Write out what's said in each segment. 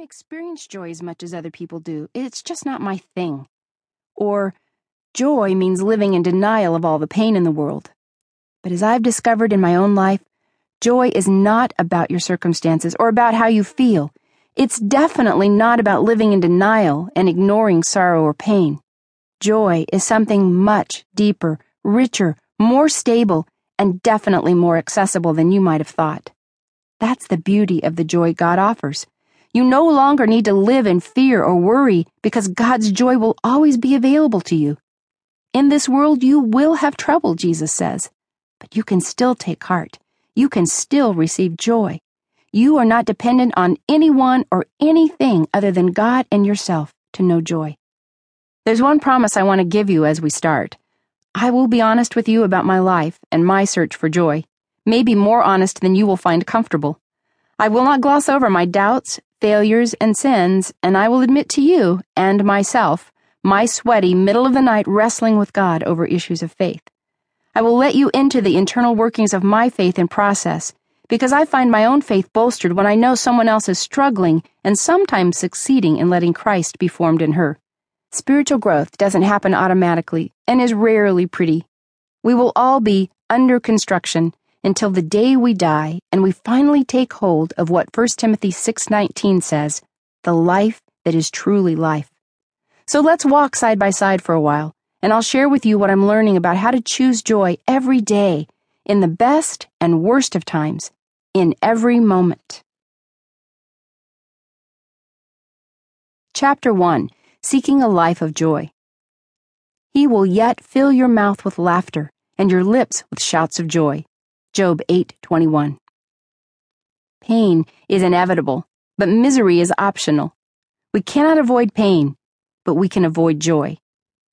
don't experience joy as much as other people do. It's just not my thing. Or, joy means living in denial of all the pain in the world. But as I've discovered in my own life, joy is not about your circumstances or about how you feel. It's definitely not about living in denial and ignoring sorrow or pain. Joy is something much deeper, richer, more stable, and definitely more accessible than you might have thought. That's the beauty of the joy God offers. You no longer need to live in fear or worry because God's joy will always be available to you. In this world, you will have trouble, Jesus says, but you can still take heart. You can still receive joy. You are not dependent on anyone or anything other than God and yourself to know joy. There's one promise I want to give you as we start. I will be honest with you about my life and my search for joy, maybe more honest than you will find comfortable. I will not gloss over my doubts, failures, and sins, and I will admit to you and myself my sweaty middle of the night wrestling with God over issues of faith. I will let you into the internal workings of my faith and process because I find my own faith bolstered when I know someone else is struggling and sometimes succeeding in letting Christ be formed in her. Spiritual growth doesn't happen automatically and is rarely pretty. We will all be under construction until the day we die and we finally take hold of what 1 Timothy 6:19 says, the life that is truly life. So let's walk side by side for a while, and I'll share with you what I'm learning about how to choose joy every day in the best and worst of times in every moment. Chapter 1 Seeking a Life of Joy. He will yet fill your mouth with laughter and your lips with shouts of joy. Job 8:21. Pain is inevitable, but misery is optional. We cannot avoid pain, but we can avoid joy.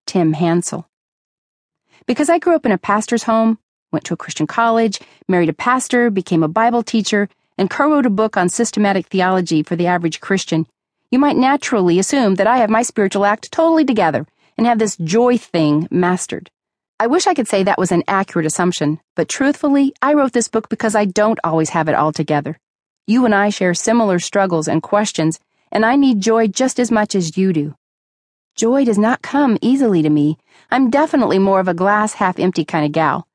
Tim Hansel. Because I grew up in a pastor's home, went to a Christian college, married a pastor, became a Bible teacher, and co wrote a book on systematic theology for the average Christian, you might naturally assume that I have my spiritual act totally together and have this joy thing mastered. I wish I could say that was an accurate assumption, but truthfully, I wrote this book because I don't always have it all together. You and I share similar struggles and questions, and I need joy just as much as you do. Joy does not come easily to me. I'm definitely more of a glass half empty kind of gal.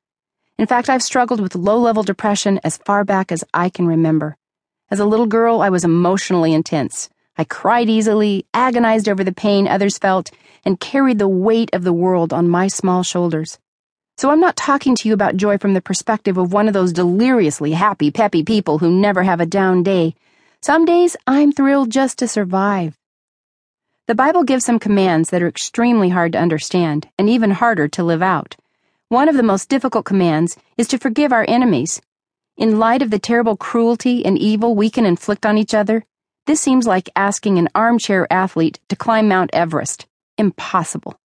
In fact, I've struggled with low level depression as far back as I can remember. As a little girl, I was emotionally intense. I cried easily, agonized over the pain others felt, and carried the weight of the world on my small shoulders. So I'm not talking to you about joy from the perspective of one of those deliriously happy, peppy people who never have a down day. Some days I'm thrilled just to survive. The Bible gives some commands that are extremely hard to understand and even harder to live out. One of the most difficult commands is to forgive our enemies. In light of the terrible cruelty and evil we can inflict on each other, this seems like asking an armchair athlete to climb Mount Everest. Impossible.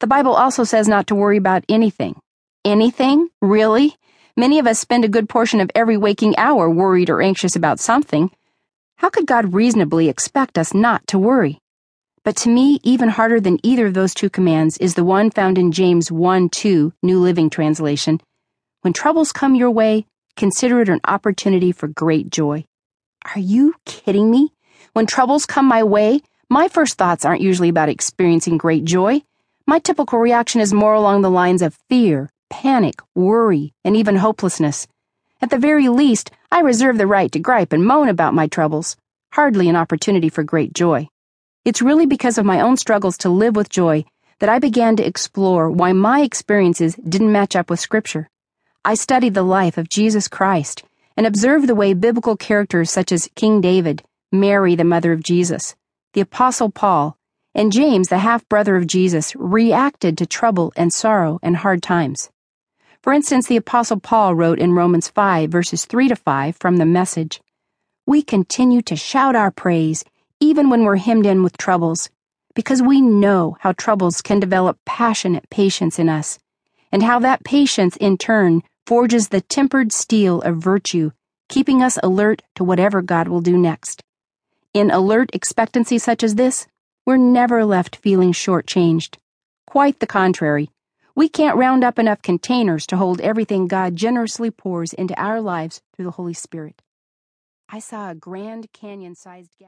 The Bible also says not to worry about anything. Anything? Really? Many of us spend a good portion of every waking hour worried or anxious about something. How could God reasonably expect us not to worry? But to me, even harder than either of those two commands is the one found in James 1 2, New Living Translation. When troubles come your way, consider it an opportunity for great joy. Are you kidding me? When troubles come my way, my first thoughts aren't usually about experiencing great joy. My typical reaction is more along the lines of fear, panic, worry, and even hopelessness. At the very least, I reserve the right to gripe and moan about my troubles, hardly an opportunity for great joy. It's really because of my own struggles to live with joy that I began to explore why my experiences didn't match up with Scripture. I studied the life of Jesus Christ and observe the way biblical characters such as King David, Mary, the mother of Jesus, the Apostle Paul, and James, the half brother of Jesus, reacted to trouble and sorrow and hard times. For instance, the Apostle Paul wrote in Romans 5, verses 3 to 5 from the message We continue to shout our praise even when we're hemmed in with troubles, because we know how troubles can develop passionate patience in us, and how that patience, in turn, forges the tempered steel of virtue, keeping us alert to whatever God will do next. In alert expectancy such as this, we're never left feeling shortchanged. Quite the contrary. We can't round up enough containers to hold everything God generously pours into our lives through the Holy Spirit. I saw a Grand Canyon sized gap.